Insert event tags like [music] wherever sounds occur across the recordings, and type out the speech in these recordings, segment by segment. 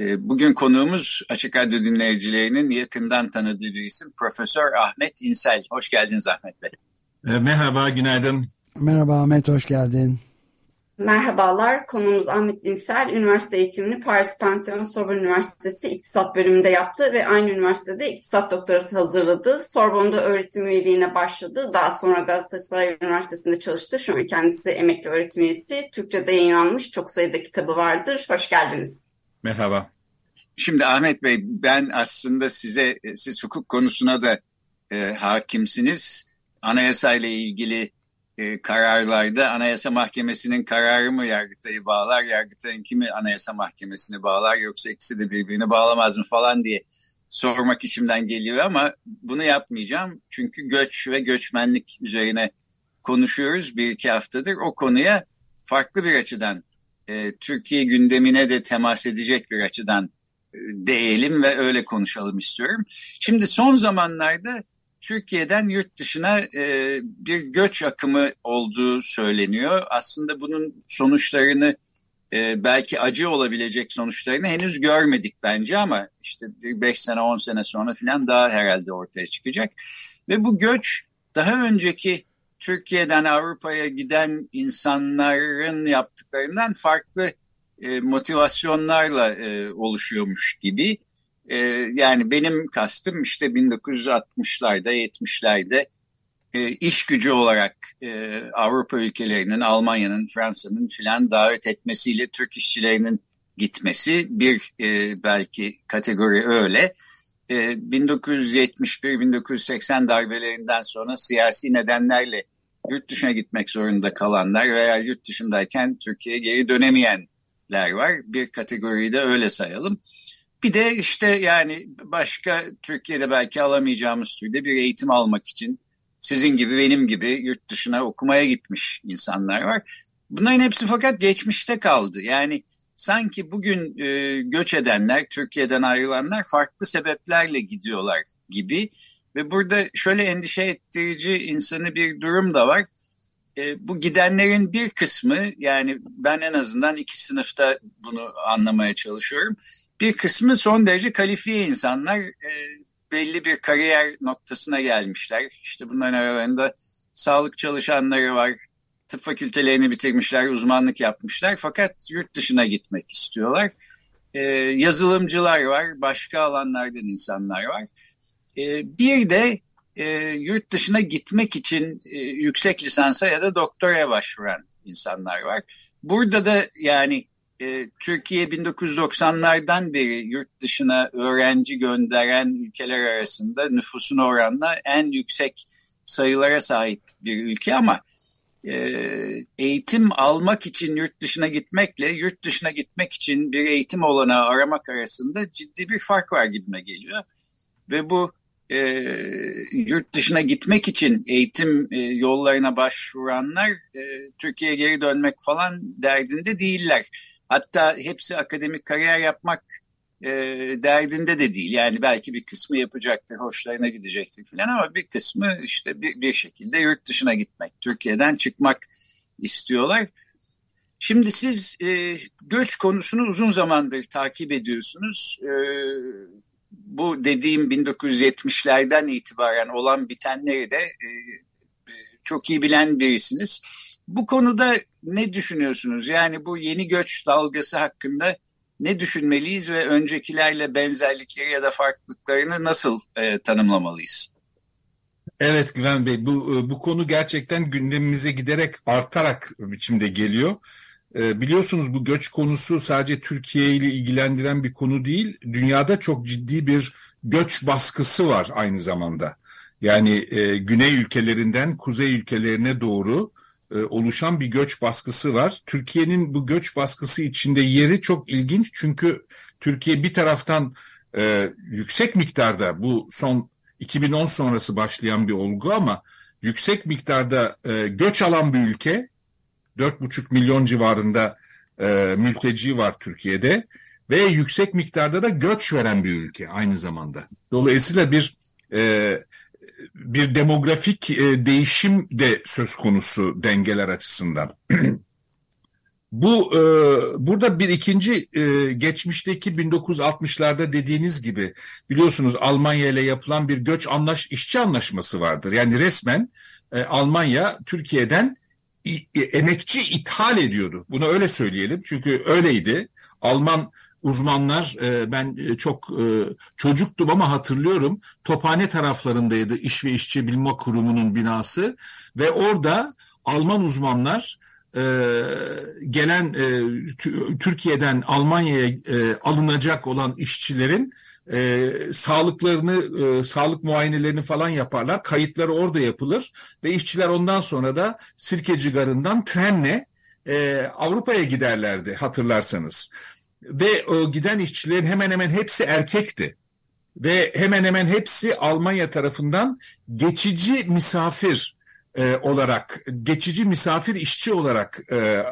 Ee, bugün konuğumuz Açık Radyo dinleyicilerinin yakından tanıdığı bir isim Profesör Ahmet İnsel. Hoş geldiniz Ahmet Bey. Ee, merhaba, günaydın. Merhaba Ahmet, hoş geldin. Merhabalar, konuğumuz Ahmet İnsel, üniversite eğitimini Paris Pantheon Sorbonne Üniversitesi İktisat bölümünde yaptı ve aynı üniversitede iktisat doktorası hazırladı. Sorbonne'da öğretim üyeliğine başladı. Daha sonra Galatasaray Üniversitesi'nde çalıştı. Şu an kendisi emekli öğretim üyesi. Türkçe'de yayınlanmış çok sayıda kitabı vardır. Hoş geldiniz. Merhaba. Şimdi Ahmet Bey, ben aslında size, siz hukuk konusuna da e, hakimsiniz. Anayasa ile ilgili e, kararlarda Anayasa Mahkemesi'nin kararı mı Yargıtay'ı bağlar, Yargıtay'ın kimi Anayasa Mahkemesi'ni bağlar yoksa ikisi de birbirini bağlamaz mı falan diye sormak içimden geliyor ama bunu yapmayacağım. Çünkü göç ve göçmenlik üzerine konuşuyoruz bir iki haftadır. O konuya farklı bir açıdan, e, Türkiye gündemine de temas edecek bir açıdan e, değelim ve öyle konuşalım istiyorum. Şimdi son zamanlarda Türkiye'den yurt dışına e, bir göç akımı olduğu söyleniyor. Aslında bunun sonuçlarını e, belki acı olabilecek sonuçlarını henüz görmedik bence ama işte 5 sene 10 sene sonra falan daha herhalde ortaya çıkacak. Ve bu göç daha önceki Türkiye'den Avrupa'ya giden insanların yaptıklarından farklı e, motivasyonlarla e, oluşuyormuş gibi. E, yani benim kastım işte 1960'larda 70'lerde e, iş gücü olarak e, Avrupa ülkelerinin, Almanya'nın, Fransa'nın filan davet etmesiyle Türk işçilerinin gitmesi bir e, belki kategori öyle. E, 1971-1980 darbelerinden sonra siyasi nedenlerle yurt dışına gitmek zorunda kalanlar veya yurt dışındayken Türkiye'ye geri dönemeyenler var. Bir kategoriyi de öyle sayalım. Bir de işte yani başka Türkiye'de belki alamayacağımız türde bir eğitim almak için sizin gibi benim gibi yurt dışına okumaya gitmiş insanlar var. Bunların hepsi fakat geçmişte kaldı. Yani sanki bugün e, göç edenler, Türkiye'den ayrılanlar farklı sebeplerle gidiyorlar gibi. Ve burada şöyle endişe ettirici insanı bir durum da var. E, bu gidenlerin bir kısmı yani ben en azından iki sınıfta bunu anlamaya çalışıyorum. Bir kısmı son derece kalifiye insanlar e, belli bir kariyer noktasına gelmişler. İşte bunların aralarında sağlık çalışanları var, tıp fakültelerini bitirmişler, uzmanlık yapmışlar fakat yurt dışına gitmek istiyorlar. E, yazılımcılar var, başka alanlardan insanlar var. E, bir de e, yurt dışına gitmek için e, yüksek lisansa ya da doktoraya başvuran insanlar var. Burada da yani Türkiye 1990'lardan beri yurt dışına öğrenci gönderen ülkeler arasında nüfusun oranla en yüksek sayılara sahip bir ülke ama eğitim almak için yurt dışına gitmekle yurt dışına gitmek için bir eğitim olanağı aramak arasında ciddi bir fark var gibime geliyor. Ve bu e, yurt dışına gitmek için eğitim e, yollarına başvuranlar e, Türkiye'ye geri dönmek falan derdinde değiller. Hatta hepsi akademik kariyer yapmak e, derdinde de değil. Yani belki bir kısmı yapacaktır, hoşlarına gidecektir falan ama bir kısmı işte bir, bir şekilde yurt dışına gitmek, Türkiye'den çıkmak istiyorlar. Şimdi siz e, göç konusunu uzun zamandır takip ediyorsunuz. E, bu dediğim 1970'lerden itibaren olan bitenleri de e, çok iyi bilen birisiniz. Bu konuda ne düşünüyorsunuz? Yani bu yeni göç dalgası hakkında ne düşünmeliyiz ve öncekilerle benzerlikleri ya da farklılıklarını nasıl e, tanımlamalıyız? Evet Güven Bey, bu bu konu gerçekten gündemimize giderek artarak biçimde geliyor. E, biliyorsunuz bu göç konusu sadece Türkiye ile ilgilendiren bir konu değil, dünyada çok ciddi bir göç baskısı var aynı zamanda. Yani e, güney ülkelerinden kuzey ülkelerine doğru e, oluşan bir göç baskısı var. Türkiye'nin bu göç baskısı içinde yeri çok ilginç çünkü Türkiye bir taraftan e, yüksek miktarda bu son 2010 sonrası başlayan bir olgu ama yüksek miktarda e, göç alan bir ülke. 4,5 milyon civarında e, mülteci var Türkiye'de ve yüksek miktarda da göç veren bir ülke aynı zamanda. Dolayısıyla bir e, bir demografik e, değişim de söz konusu dengeler açısından. [clears throat] Bu e, burada bir ikinci e, geçmişteki 1960'larda dediğiniz gibi biliyorsunuz Almanya ile yapılan bir göç anlaş işçi anlaşması vardır. Yani resmen e, Almanya Türkiye'den emekçi ithal ediyordu. Bunu öyle söyleyelim çünkü öyleydi. Alman uzmanlar e, ben e, çok e, çocuktum ama hatırlıyorum Tophane taraflarındaydı İş ve İşçi Bilme Kurumu'nun binası ve orada Alman uzmanlar e, gelen e, Türkiye'den Almanya'ya e, alınacak olan işçilerin e, sağlıklarını, e, sağlık muayenelerini falan yaparlar. Kayıtları orada yapılır ve işçiler ondan sonra da Sirkeci Garı'ndan trenle e, Avrupa'ya giderlerdi hatırlarsanız. Ve o giden işçilerin hemen hemen hepsi erkekti. Ve hemen hemen hepsi Almanya tarafından geçici misafir e, olarak, geçici misafir işçi olarak e, e,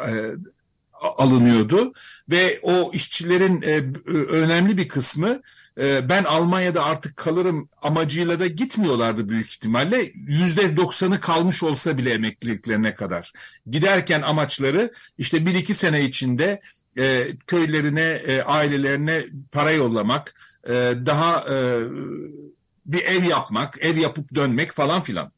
alınıyordu. Ve o işçilerin e, önemli bir kısmı e, ben Almanya'da artık kalırım amacıyla da gitmiyorlardı büyük ihtimalle. Yüzde doksanı kalmış olsa bile emekliliklerine kadar. Giderken amaçları işte bir iki sene içinde e, köylerine, e, ailelerine para yollamak, e, daha e, bir ev yapmak, ev yapıp dönmek falan filan.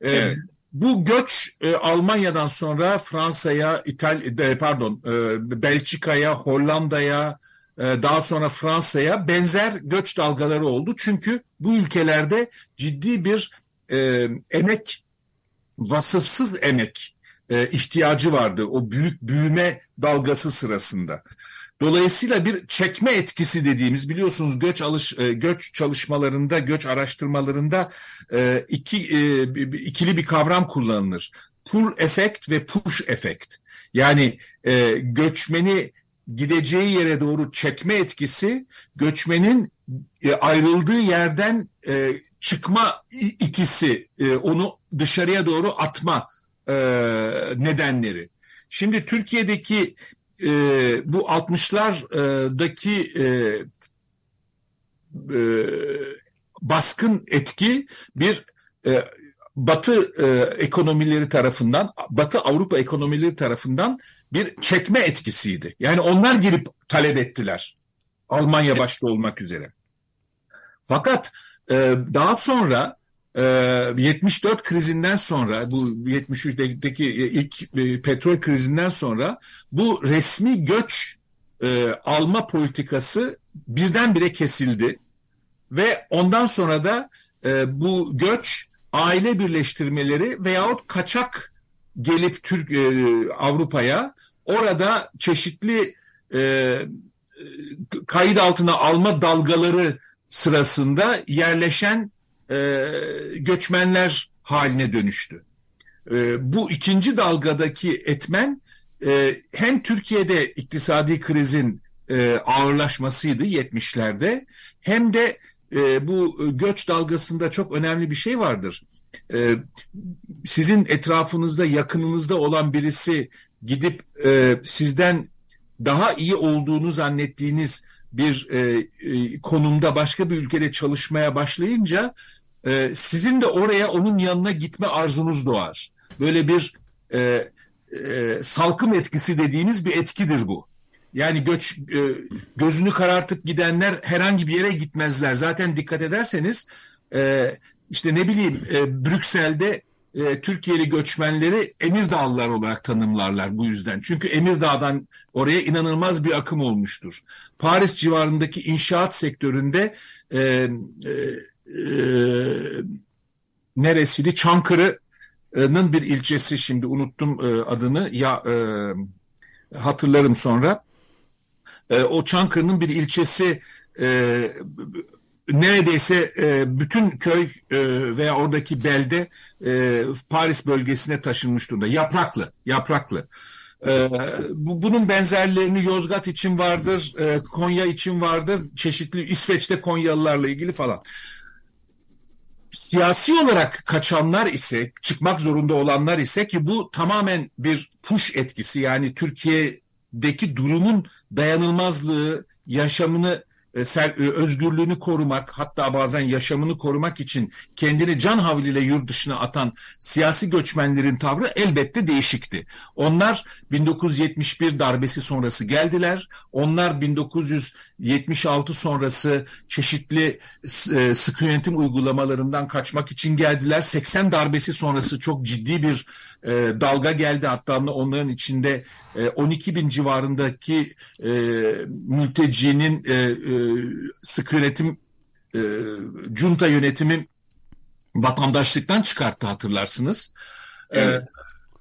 E, evet. Bu göç e, Almanya'dan sonra Fransa'ya, İtalya, pardon, e, Belçika'ya, Hollanda'ya, daha sonra Fransa'ya benzer göç dalgaları oldu. Çünkü bu ülkelerde ciddi bir e, emek, vasıfsız emek e, ihtiyacı vardı o büyük büyüme dalgası sırasında. Dolayısıyla bir çekme etkisi dediğimiz biliyorsunuz göç alış e, göç çalışmalarında, göç araştırmalarında e, iki e, ikili bir kavram kullanılır. Pull effect ve push effect. Yani göçmeni gideceği yere doğru çekme etkisi göçmenin e, ayrıldığı yerden e, çıkma itisi, e, onu dışarıya doğru atma nedenleri. Şimdi Türkiye'deki bu 60'lardaki e, e, baskın etki bir Batı ekonomileri tarafından, Batı Avrupa ekonomileri tarafından bir çekme etkisiydi. Yani onlar girip talep ettiler. Almanya başta olmak üzere. Fakat e, daha sonra 74 ee, krizinden sonra bu 73'teki ilk e, petrol krizinden sonra bu resmi göç e, alma politikası birdenbire kesildi ve ondan sonra da e, bu göç aile birleştirmeleri veyahut kaçak gelip Türk Avrupa'ya orada çeşitli kayıt altına alma dalgaları sırasında yerleşen e, göçmenler haline dönüştü. E, bu ikinci dalgadaki etmen e, hem Türkiye'de iktisadi krizin e, ağırlaşmasıydı 70'lerde hem de e, bu göç dalgasında çok önemli bir şey vardır. E, sizin etrafınızda yakınınızda olan birisi gidip e, sizden daha iyi olduğunu zannettiğiniz bir e, e, konumda başka bir ülkede çalışmaya başlayınca e, sizin de oraya onun yanına gitme arzunuz doğar. Böyle bir e, e, salkım etkisi dediğimiz bir etkidir bu. Yani göç e, gözünü karartıp gidenler herhangi bir yere gitmezler. Zaten dikkat ederseniz e, işte ne bileyim e, Brüksel'de e, Türkiye'li göçmenleri Emirdağlılar olarak tanımlarlar bu yüzden. Çünkü Emirdağ'dan oraya inanılmaz bir akım olmuştur. Paris civarındaki inşaat sektöründe e, e, e, neresiydi? Çankırı'nın bir ilçesi şimdi unuttum e, adını ya e, hatırlarım sonra. E, o Çankırı'nın bir ilçesi e, neredeyse e, bütün köy e, veya oradaki belde e, Paris bölgesine taşınmış durumda. Yapraklı, yapraklı. E, bu, bunun benzerlerini Yozgat için vardır, e, Konya için vardır, çeşitli İsveç'te Konyalılarla ilgili falan. Siyasi olarak kaçanlar ise, çıkmak zorunda olanlar ise ki bu tamamen bir push etkisi yani Türkiye'deki durumun dayanılmazlığı, yaşamını özgürlüğünü korumak hatta bazen yaşamını korumak için kendini can havliyle yurt dışına atan siyasi göçmenlerin tavrı elbette değişikti. Onlar 1971 darbesi sonrası geldiler. Onlar 1976 sonrası çeşitli e, sıkı yönetim uygulamalarından kaçmak için geldiler. 80 darbesi sonrası çok ciddi bir e, dalga geldi. Hatta onların içinde e, 12 bin civarındaki e, mültecinin e, e, sıkı yönetim e, junta yönetimi vatandaşlıktan çıkarttı hatırlarsınız. E, evet. E,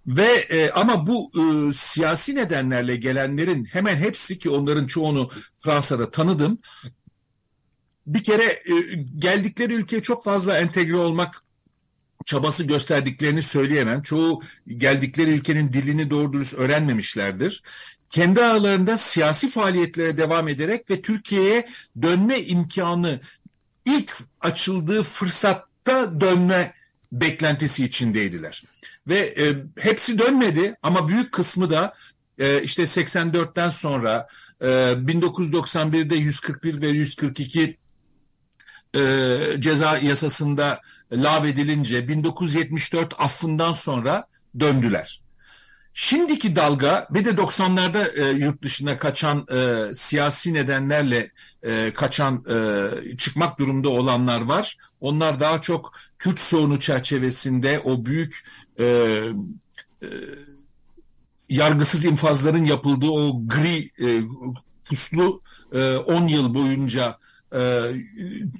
ve e, ama bu e, siyasi nedenlerle gelenlerin hemen hepsi ki onların çoğunu Fransa'da tanıdım. Bir kere e, geldikleri ülkeye çok fazla entegre olmak çabası gösterdiklerini söyleyemem. Çoğu geldikleri ülkenin dilini doğru dürüst öğrenmemişlerdir. Kendi aralarında siyasi faaliyetlere devam ederek ve Türkiye'ye dönme imkanı ilk açıldığı fırsatta dönme beklentisi içindeydiler. Ve e, hepsi dönmedi ama büyük kısmı da e, işte 84'ten sonra e, 1991'de 141 ve 142 e, ceza yasasında lağvedilince 1974 affından sonra döndüler. Şimdiki dalga ve de 90'larda e, yurt dışına kaçan e, siyasi nedenlerle e, kaçan e, çıkmak durumda olanlar var. Onlar daha çok Kürt sorunu çerçevesinde o büyük e, e, yargısız infazların yapıldığı o gri e, puslu e, 10 yıl boyunca e,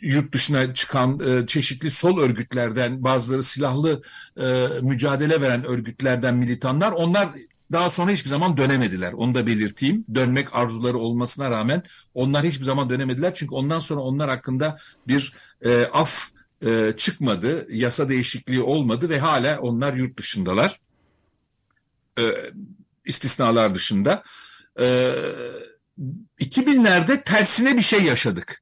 yurt dışına çıkan e, çeşitli sol örgütlerden bazıları silahlı e, mücadele veren örgütlerden militanlar onlar daha sonra hiçbir zaman dönemediler. Onu da belirteyim. Dönmek arzuları olmasına rağmen onlar hiçbir zaman dönemediler. Çünkü ondan sonra onlar hakkında bir e, af e, çıkmadı. Yasa değişikliği olmadı ve hala onlar yurt dışındalar. E, istisnalar dışında. E, 2000'lerde tersine bir şey yaşadık.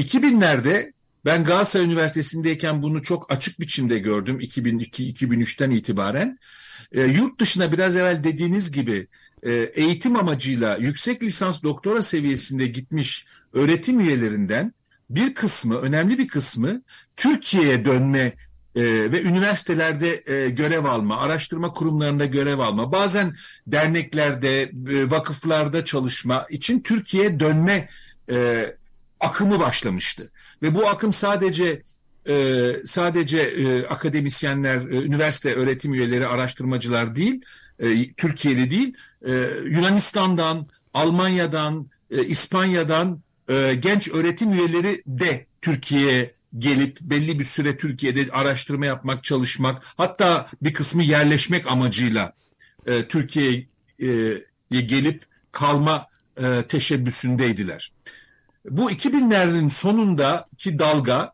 2000'lerde ben Galatasaray Üniversitesi'ndeyken bunu çok açık biçimde gördüm 2002-2003'ten itibaren. E, yurt dışına biraz evvel dediğiniz gibi e, eğitim amacıyla yüksek lisans doktora seviyesinde gitmiş öğretim üyelerinden bir kısmı, önemli bir kısmı Türkiye'ye dönme e, ve üniversitelerde e, görev alma, araştırma kurumlarında görev alma, bazen derneklerde, e, vakıflarda çalışma için Türkiye'ye dönme e, akımı başlamıştı. Ve bu akım sadece e, sadece e, akademisyenler, e, üniversite öğretim üyeleri, araştırmacılar değil, e, Türkiye'li değil, e, Yunanistan'dan, Almanya'dan, e, İspanya'dan e, genç öğretim üyeleri de Türkiye'ye gelip belli bir süre Türkiye'de araştırma yapmak, çalışmak, hatta bir kısmı yerleşmek amacıyla e, Türkiye'ye gelip kalma e, teşebbüsündeydiler. Bu 2000'lerin sonundaki dalga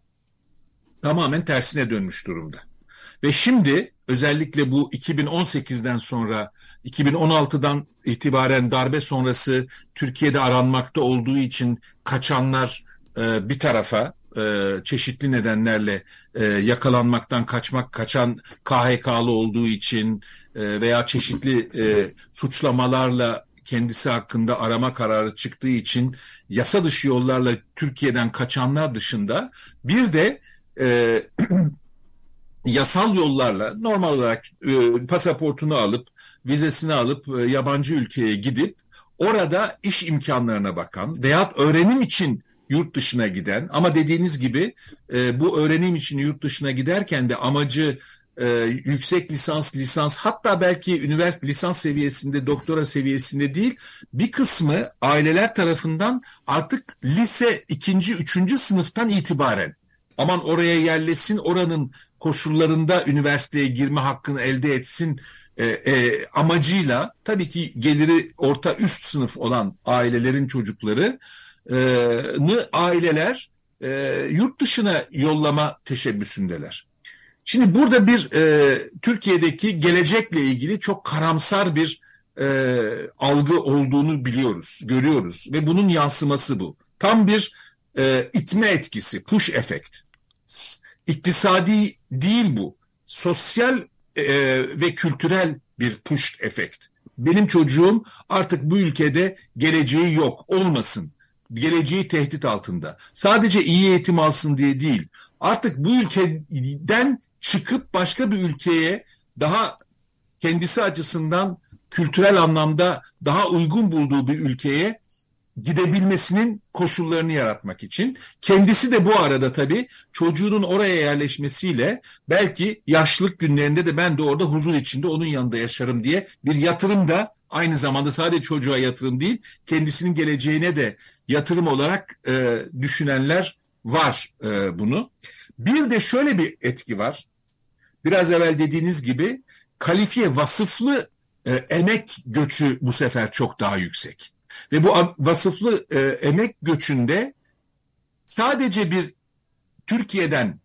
tamamen tersine dönmüş durumda. Ve şimdi özellikle bu 2018'den sonra 2016'dan itibaren darbe sonrası Türkiye'de aranmakta olduğu için kaçanlar e, bir tarafa e, çeşitli nedenlerle e, yakalanmaktan kaçmak kaçan KHK'lı olduğu için e, veya çeşitli e, suçlamalarla kendisi hakkında arama kararı çıktığı için yasa dışı yollarla Türkiye'den kaçanlar dışında bir de e, [clears throat] yasal yollarla normal olarak e, pasaportunu alıp vizesini alıp e, yabancı ülkeye gidip orada iş imkanlarına bakan veyahut öğrenim için yurt dışına giden ama dediğiniz gibi e, bu öğrenim için yurt dışına giderken de amacı e, yüksek lisans, lisans hatta belki üniversite lisans seviyesinde, doktora seviyesinde değil bir kısmı aileler tarafından artık lise ikinci, üçüncü sınıftan itibaren aman oraya yerleşsin, oranın koşullarında üniversiteye girme hakkını elde etsin e, e, amacıyla tabii ki geliri orta üst sınıf olan ailelerin çocukları e, aileler e, yurt dışına yollama teşebbüsündeler. Şimdi burada bir e, Türkiye'deki gelecekle ilgili çok karamsar bir e, algı olduğunu biliyoruz, görüyoruz ve bunun yansıması bu. Tam bir e, itme etkisi, push efekt. İktisadi değil bu. Sosyal e, ve kültürel bir push efekt. Benim çocuğum artık bu ülkede geleceği yok, olmasın. Geleceği tehdit altında. Sadece iyi eğitim alsın diye değil. Artık bu ülkeden çıkıp başka bir ülkeye daha kendisi açısından kültürel anlamda daha uygun bulduğu bir ülkeye gidebilmesinin koşullarını yaratmak için. Kendisi de bu arada tabii çocuğunun oraya yerleşmesiyle belki yaşlılık günlerinde de ben de orada huzur içinde onun yanında yaşarım diye bir yatırım da aynı zamanda sadece çocuğa yatırım değil kendisinin geleceğine de yatırım olarak e, düşünenler var e, bunu. Bir de şöyle bir etki var. Biraz evvel dediğiniz gibi kalifiye vasıflı e, emek göçü bu sefer çok daha yüksek. Ve bu vasıflı e, emek göçünde sadece bir Türkiye'den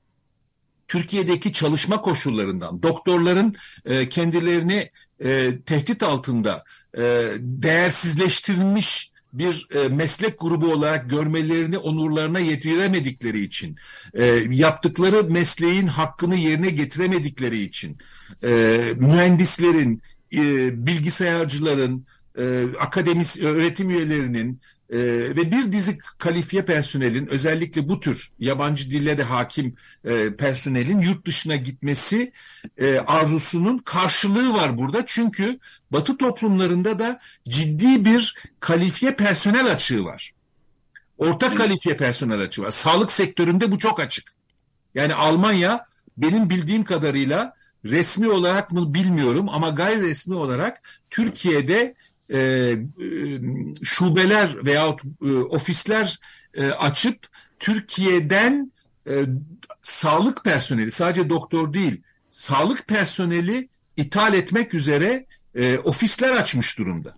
Türkiye'deki çalışma koşullarından doktorların e, kendilerini e, tehdit altında e, değersizleştirilmiş bir e, meslek grubu olarak görmelerini onurlarına yetiremedikleri için, e, yaptıkları mesleğin hakkını yerine getiremedikleri için, e, mühendislerin, e, bilgisayarcıların, e, akademis öğretim üyelerinin e, ve bir dizi kalifiye personelin özellikle bu tür yabancı dille de hakim e, personelin yurt dışına gitmesi e, arzusunun karşılığı var burada. Çünkü Batı toplumlarında da ciddi bir kalifiye personel açığı var. Orta kalifiye personel açığı var. Sağlık sektöründe bu çok açık. Yani Almanya benim bildiğim kadarıyla resmi olarak mı bilmiyorum ama gayri resmi olarak Türkiye'de e, şubeler veya e, ofisler e, açıp Türkiye'den e, sağlık personeli sadece doktor değil sağlık personeli ithal etmek üzere e, ofisler açmış durumda.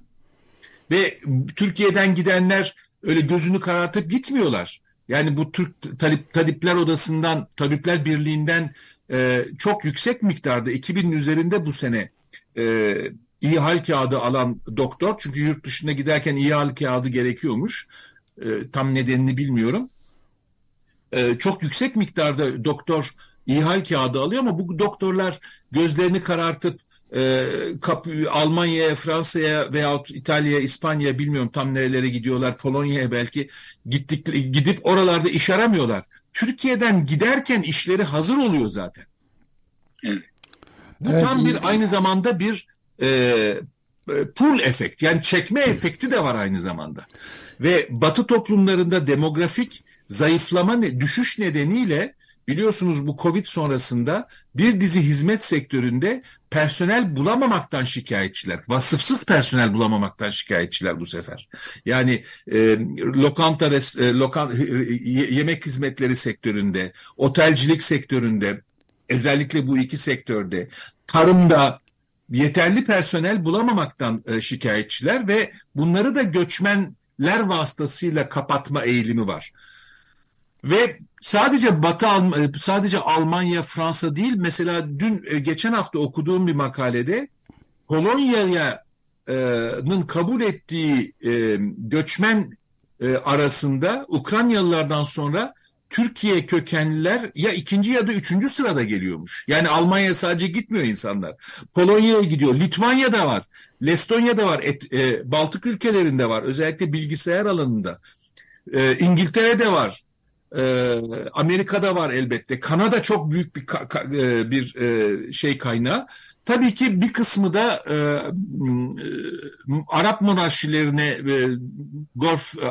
Ve Türkiye'den gidenler öyle gözünü karartıp gitmiyorlar. Yani bu Türk talip, Tabipler Odası'ndan, Tabipler Birliği'nden e, çok yüksek miktarda 2000'in üzerinde bu sene e, iyi hal kağıdı alan doktor çünkü yurt dışına giderken iyi hal kağıdı gerekiyormuş. E, tam nedenini bilmiyorum. E, çok yüksek miktarda doktor iyi hal kağıdı alıyor ama bu doktorlar gözlerini karartıp e, Almanya'ya, Fransa'ya veyahut İtalya'ya, İspanya'ya bilmiyorum tam nerelere gidiyorlar, Polonya'ya belki gittik, gidip oralarda iş aramıyorlar. Türkiye'den giderken işleri hazır oluyor zaten. Evet. Bu evet, tam bir aynı zamanda bir e, e, pull efekt yani çekme efekti de var aynı zamanda. Ve Batı toplumlarında demografik zayıflama düşüş nedeniyle biliyorsunuz bu Covid sonrasında bir dizi hizmet sektöründe personel bulamamaktan şikayetçiler. Vasıfsız personel bulamamaktan şikayetçiler bu sefer. Yani e, lokanta, res, e, lokan, yemek hizmetleri sektöründe, otelcilik sektöründe, özellikle bu iki sektörde, tarımda, yeterli personel bulamamaktan e, şikayetçiler ve bunları da göçmenler vasıtasıyla kapatma eğilimi var. Ve sadece Batı e, sadece Almanya, Fransa değil mesela dün e, geçen hafta okuduğum bir makalede Polonya'nın kabul ettiği göçmen arasında Ukraynalılardan sonra Türkiye kökenliler ya ikinci ya da üçüncü sırada geliyormuş. Yani Almanya sadece gitmiyor insanlar. Polonya'ya gidiyor. Litvanya'da var. Lestonya'da var. Et, e, Baltık ülkelerinde var. Özellikle bilgisayar alanında. E, İngiltere'de var. E, Amerika'da var elbette. Kanada çok büyük bir e, bir e, şey kaynağı. Tabii ki bir kısmı da e, e, Arap monarşilerine e, Golf e,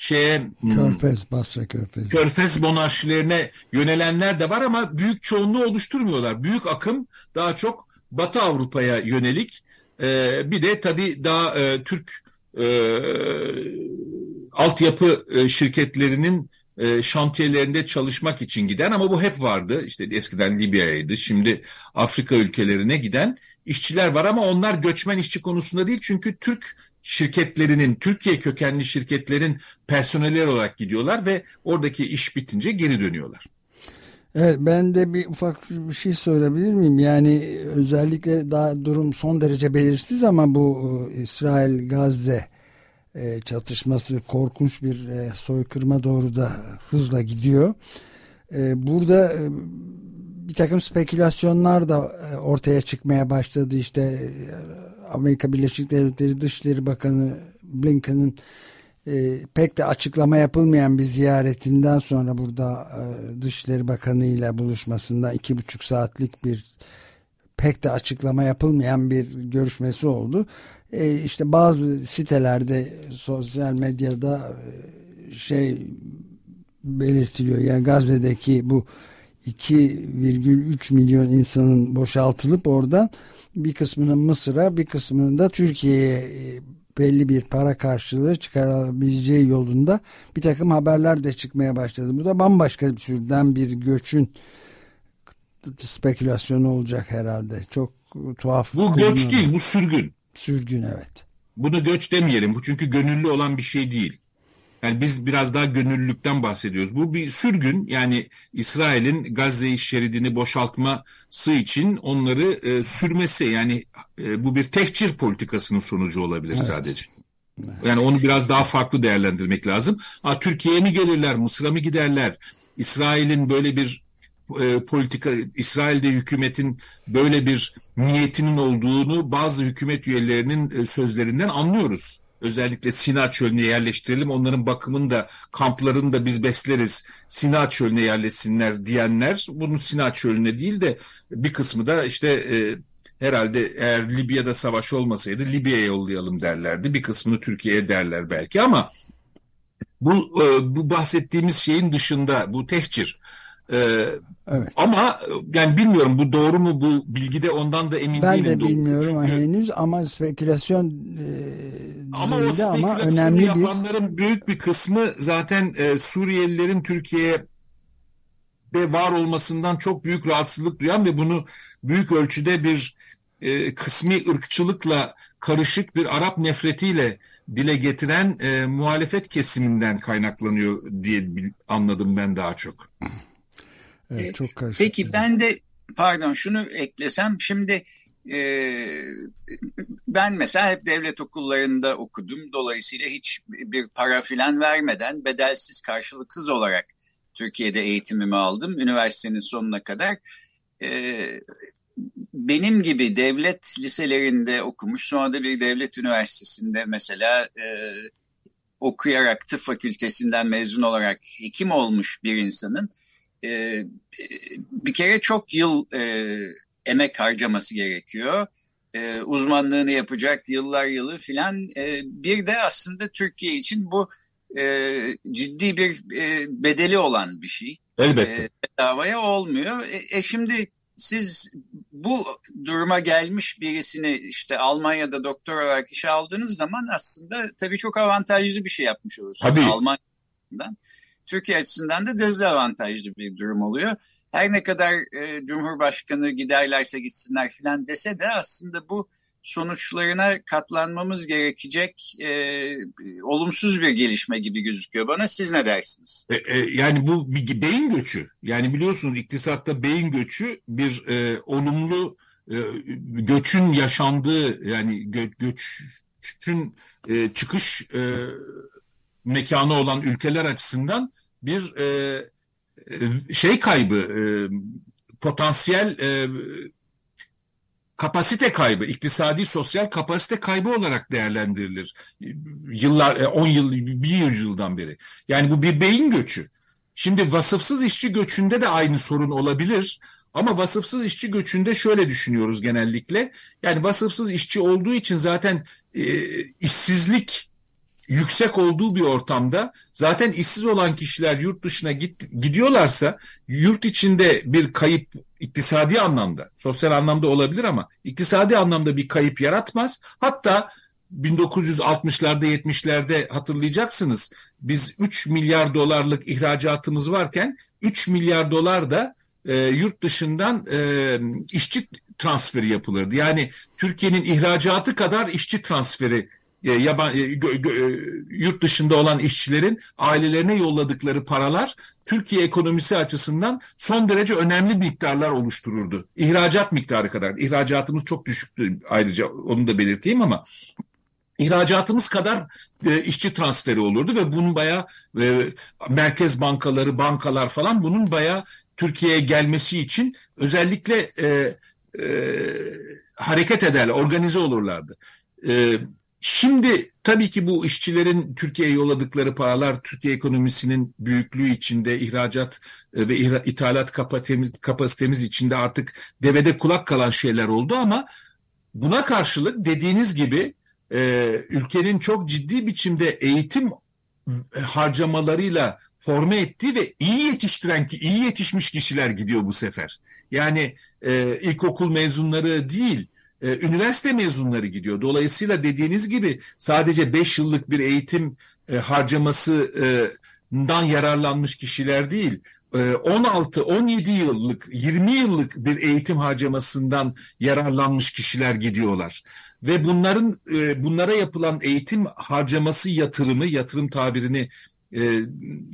şeye hmm, Körfez, Basra Körfez. Körfez monarşilerine yönelenler de var ama büyük çoğunluğu oluşturmuyorlar. Büyük akım daha çok Batı Avrupa'ya yönelik. Ee, bir de tabii daha e, Türk e, altyapı e, şirketlerinin e, şantiyelerinde çalışmak için giden ama bu hep vardı. İşte eskiden Libya'ydı, şimdi Afrika ülkelerine giden işçiler var ama onlar göçmen işçi konusunda değil çünkü Türk şirketlerinin, Türkiye kökenli şirketlerin personeli olarak gidiyorlar ve oradaki iş bitince geri dönüyorlar. Evet ben de bir ufak bir şey söyleyebilir miyim? Yani özellikle daha durum son derece belirsiz ama bu e, İsrail-Gazze e, çatışması korkunç bir e, soykırıma doğru da hızla gidiyor. Burada bir takım spekülasyonlar da ortaya çıkmaya başladı. İşte Amerika Birleşik Devletleri Dışişleri Bakanı Blinken'ın e, pek de açıklama yapılmayan bir ziyaretinden sonra burada e, Dışişleri Bakanı ile buluşmasında iki buçuk saatlik bir pek de açıklama yapılmayan bir görüşmesi oldu. E, işte bazı sitelerde sosyal medyada e, şey belirtiliyor. Yani Gazze'deki bu 2,3 milyon insanın boşaltılıp oradan bir kısmının Mısır'a bir kısmının da Türkiye'ye e, belli bir para karşılığı çıkarabileceği yolunda bir takım haberler de çıkmaya başladı. Bu da bambaşka bir türden bir göçün spekülasyonu olacak herhalde. Çok tuhaf. Bu göç değil bu sürgün. Sürgün evet. Bunu göç demeyelim. Bu çünkü gönüllü olan bir şey değil. Yani biz biraz daha gönüllülükten bahsediyoruz. Bu bir sürgün yani İsrail'in Gazze şeridini boşaltması için onları e, sürmesi yani e, bu bir tehcir politikasının sonucu olabilir evet. sadece. Yani onu biraz daha farklı değerlendirmek lazım. Ha, Türkiye'ye mi gelirler, Mısır'a mı giderler? İsrail'in böyle bir e, politika, İsrail'de hükümetin böyle bir niyetinin olduğunu bazı hükümet üyelerinin e, sözlerinden anlıyoruz özellikle Sina Çölü'ne yerleştirelim. Onların bakımını da kamplarını da biz besleriz. Sina Çölü'ne yerleşsinler diyenler bunun Sina Çölü'ne değil de bir kısmı da işte e, herhalde eğer Libya'da savaş olmasaydı Libya'ya yollayalım derlerdi. Bir kısmını Türkiye'ye derler belki ama bu e, bu bahsettiğimiz şeyin dışında bu tehcir ee, evet. Ama yani bilmiyorum bu doğru mu bu bilgide ondan da emin ben değilim. Ben de bilmiyorum çünkü... henüz ama spekülasyon e, ama o ama önemli yapanların bir... büyük bir kısmı zaten e, Suriyelilerin Türkiye'ye ve var olmasından çok büyük rahatsızlık duyan ve bunu büyük ölçüde bir e, kısmi ırkçılıkla karışık bir Arap nefretiyle dile getiren e, muhalefet kesiminden kaynaklanıyor diye anladım ben daha çok. Evet, ee, çok karışık. Peki ben de pardon şunu eklesem şimdi e, ben mesela hep devlet okullarında okudum. Dolayısıyla hiç bir para filan vermeden bedelsiz karşılıksız olarak Türkiye'de eğitimimi aldım. Üniversitenin sonuna kadar. E, benim gibi devlet liselerinde okumuş sonra da bir devlet üniversitesinde mesela e, okuyarak tıp fakültesinden mezun olarak hekim olmuş bir insanın e, bir kere çok yıl e, emek harcaması gerekiyor. E, uzmanlığını yapacak yıllar yılı filan. E, bir de aslında Türkiye için bu e, ciddi bir e, bedeli olan bir şey. Elbette. E, bedavaya olmuyor. E, e şimdi siz bu duruma gelmiş birisini işte Almanya'da doktor olarak işe aldığınız zaman aslında tabii çok avantajlı bir şey yapmış oluyorsunuz. Tabii. Almanya'dan. Türkiye açısından da dezavantajlı bir durum oluyor. Her ne kadar e, Cumhurbaşkanı giderlerse gitsinler filan dese de aslında bu sonuçlarına katlanmamız gerekecek e, olumsuz bir gelişme gibi gözüküyor bana. Siz ne dersiniz? E, e, yani bu bir beyin göçü. Yani biliyorsunuz iktisatta beyin göçü bir e, olumlu e, göçün yaşandığı yani gö, göçün e, çıkış e, mekanı olan ülkeler açısından bir e, e, şey kaybı, e, potansiyel e, kapasite kaybı, iktisadi sosyal kapasite kaybı olarak değerlendirilir. Yıllar, 10 e, yıl, bir yüzyıldan beri. Yani bu bir beyin göçü. Şimdi vasıfsız işçi göçünde de aynı sorun olabilir. Ama vasıfsız işçi göçünde şöyle düşünüyoruz genellikle. Yani vasıfsız işçi olduğu için zaten e, işsizlik yüksek olduğu bir ortamda zaten işsiz olan kişiler yurt dışına git, gidiyorlarsa yurt içinde bir kayıp iktisadi anlamda, sosyal anlamda olabilir ama iktisadi anlamda bir kayıp yaratmaz. Hatta 1960'larda 70'lerde hatırlayacaksınız biz 3 milyar dolarlık ihracatımız varken 3 milyar dolar da e, yurt dışından e, işçi transferi yapılırdı. Yani Türkiye'nin ihracatı kadar işçi transferi e, yaban, e, gö, gö, yurt dışında olan işçilerin ailelerine yolladıkları paralar Türkiye ekonomisi açısından son derece önemli miktarlar oluştururdu. İhracat miktarı kadar. İhracatımız çok düşüktü ayrıca onu da belirteyim ama ihracatımız kadar e, işçi transferi olurdu ve bunun bayağı e, merkez bankaları, bankalar falan bunun bayağı Türkiye'ye gelmesi için özellikle e, e, hareket ederler, organize olurlardı. E, Şimdi tabii ki bu işçilerin Türkiye'ye yolladıkları paralar Türkiye ekonomisinin büyüklüğü içinde ihracat e, ve ithalat kapasitemiz, kapasitemiz içinde artık devede kulak kalan şeyler oldu ama buna karşılık dediğiniz gibi e, ülkenin çok ciddi biçimde eğitim harcamalarıyla forme ettiği ve iyi yetiştiren ki iyi yetişmiş kişiler gidiyor bu sefer. Yani e, ilkokul mezunları değil e, üniversite mezunları gidiyor. Dolayısıyla dediğiniz gibi sadece 5 yıllık bir eğitim e, harcamasından yararlanmış kişiler değil. 16, 17 yıllık, 20 yıllık bir eğitim harcamasından yararlanmış kişiler gidiyorlar. Ve bunların e, bunlara yapılan eğitim harcaması yatırımı, yatırım tabirini e,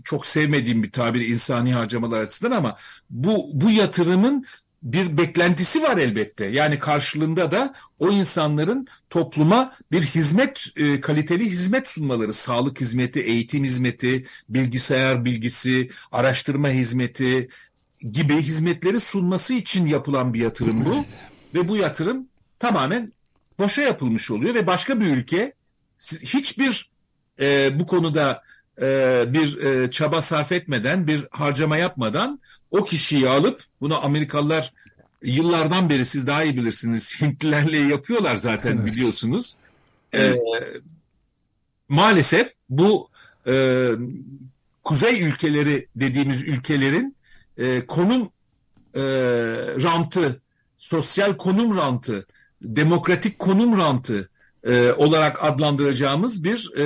çok sevmediğim bir tabir insani harcamalar açısından ama bu bu yatırımın bir beklentisi var elbette. Yani karşılığında da o insanların topluma bir hizmet, e, kaliteli hizmet sunmaları, sağlık hizmeti, eğitim hizmeti, bilgisayar bilgisi, araştırma hizmeti gibi hizmetleri sunması için yapılan bir yatırım bu. Ve bu yatırım tamamen boşa yapılmış oluyor ve başka bir ülke hiçbir e, bu konuda e, bir e, çaba sarf etmeden, bir harcama yapmadan o kişiyi alıp bunu Amerikalılar yıllardan beri siz daha iyi bilirsiniz [laughs] Hintlilerle yapıyorlar zaten evet. biliyorsunuz. Evet. Ee, maalesef bu e, kuzey ülkeleri dediğimiz ülkelerin e, konum e, rantı, sosyal konum rantı, demokratik konum rantı e, olarak adlandıracağımız bir e,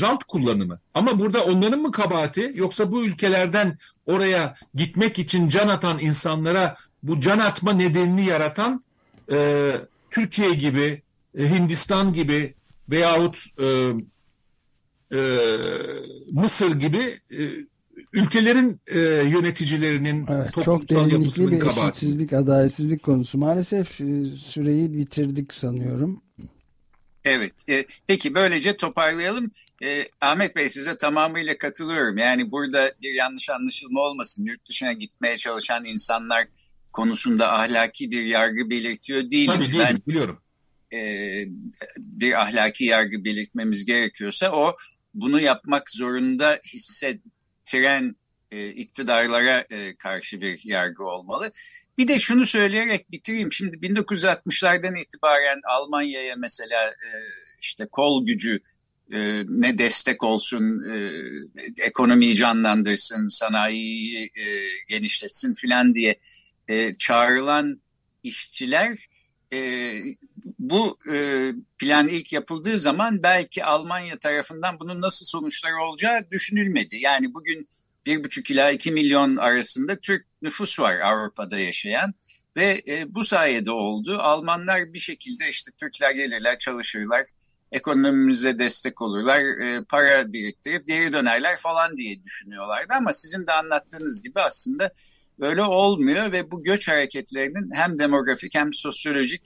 rant kullanımı. Ama burada onların mı kabahati yoksa bu ülkelerden oraya gitmek için can atan insanlara bu can atma nedenini yaratan e, Türkiye gibi, e, Hindistan gibi veyahut e, e, Mısır gibi e, ülkelerin e, yöneticilerinin evet, çok derinlikli bir kabahati. eşitsizlik, adaletsizlik konusu. Maalesef e, süreyi bitirdik sanıyorum. Evet. E, peki böylece toparlayalım. E, Ahmet Bey size tamamıyla katılıyorum. Yani burada bir yanlış anlaşılma olmasın. Yurt dışına gitmeye çalışan insanlar konusunda ahlaki bir yargı belirtiyor değilim. Tabii değil, ben, biliyorum. E, bir ahlaki yargı belirtmemiz gerekiyorsa o bunu yapmak zorunda hissettiren e, iktidarlara e, karşı bir yargı olmalı. Bir de şunu söyleyerek bitireyim. Şimdi 1960'lardan itibaren Almanya'ya mesela e, işte kol gücü e, ne destek olsun, e, ekonomiyi canlandırsın, sanayiyi genişletsin filan diye çağrılan işçiler bu plan ilk yapıldığı zaman belki Almanya tarafından bunun nasıl sonuçları olacağı düşünülmedi. Yani bugün bir buçuk ila iki milyon arasında Türk nüfus var Avrupa'da yaşayan ve e, bu sayede oldu. Almanlar bir şekilde işte Türkler gelirler, çalışırlar, ekonomimize destek olurlar, e, para biriktirip geri dönerler falan diye düşünüyorlardı. Ama sizin de anlattığınız gibi aslında öyle olmuyor ve bu göç hareketlerinin hem demografik hem sosyolojik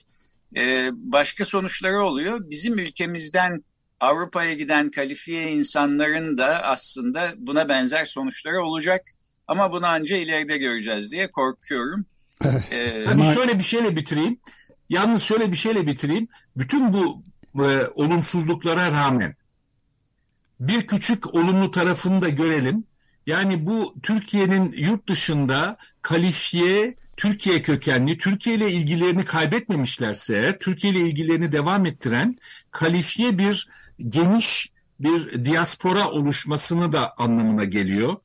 e, başka sonuçları oluyor. Bizim ülkemizden Avrupa'ya giden kalifiye insanların da aslında buna benzer sonuçları olacak. Ama bunu anca ileride göreceğiz diye korkuyorum. ee, hani şöyle bir şeyle bitireyim. Yalnız şöyle bir şeyle bitireyim. Bütün bu e, olumsuzluklara rağmen bir küçük olumlu tarafını da görelim. Yani bu Türkiye'nin yurt dışında kalifiye Türkiye kökenli, Türkiye ile ilgilerini kaybetmemişlerse, Türkiye ile ilgilerini devam ettiren kalifiye bir geniş bir diaspora oluşmasını da anlamına geliyor.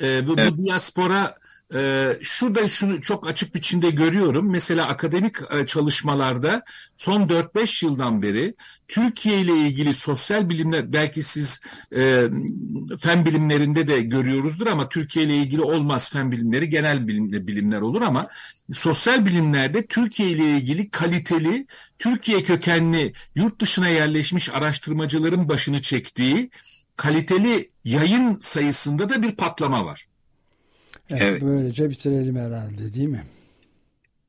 E, bu, evet. bu diaspora e, şurada şunu çok açık biçimde görüyorum. Mesela akademik e, çalışmalarda son 4-5 yıldan beri Türkiye ile ilgili sosyal bilimler belki siz e, fen bilimlerinde de görüyoruzdur ama Türkiye ile ilgili olmaz fen bilimleri genel bilim, bilimler olur ama sosyal bilimlerde Türkiye ile ilgili kaliteli Türkiye kökenli yurt dışına yerleşmiş araştırmacıların başını çektiği kaliteli yayın sayısında da bir patlama var. Evet, evet. Böylece bitirelim herhalde değil mi?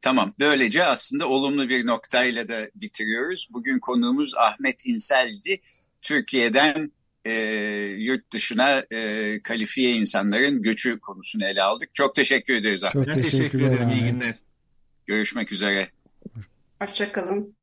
Tamam. Böylece aslında olumlu bir noktayla da bitiriyoruz. Bugün konuğumuz Ahmet İnsel'di. Türkiye'den e, yurt dışına e, kalifiye insanların göçü konusunu ele aldık. Çok teşekkür ederiz Ahmet. Çok teşekkür ederim. İyi günler. Görüşmek üzere. Hoşçakalın.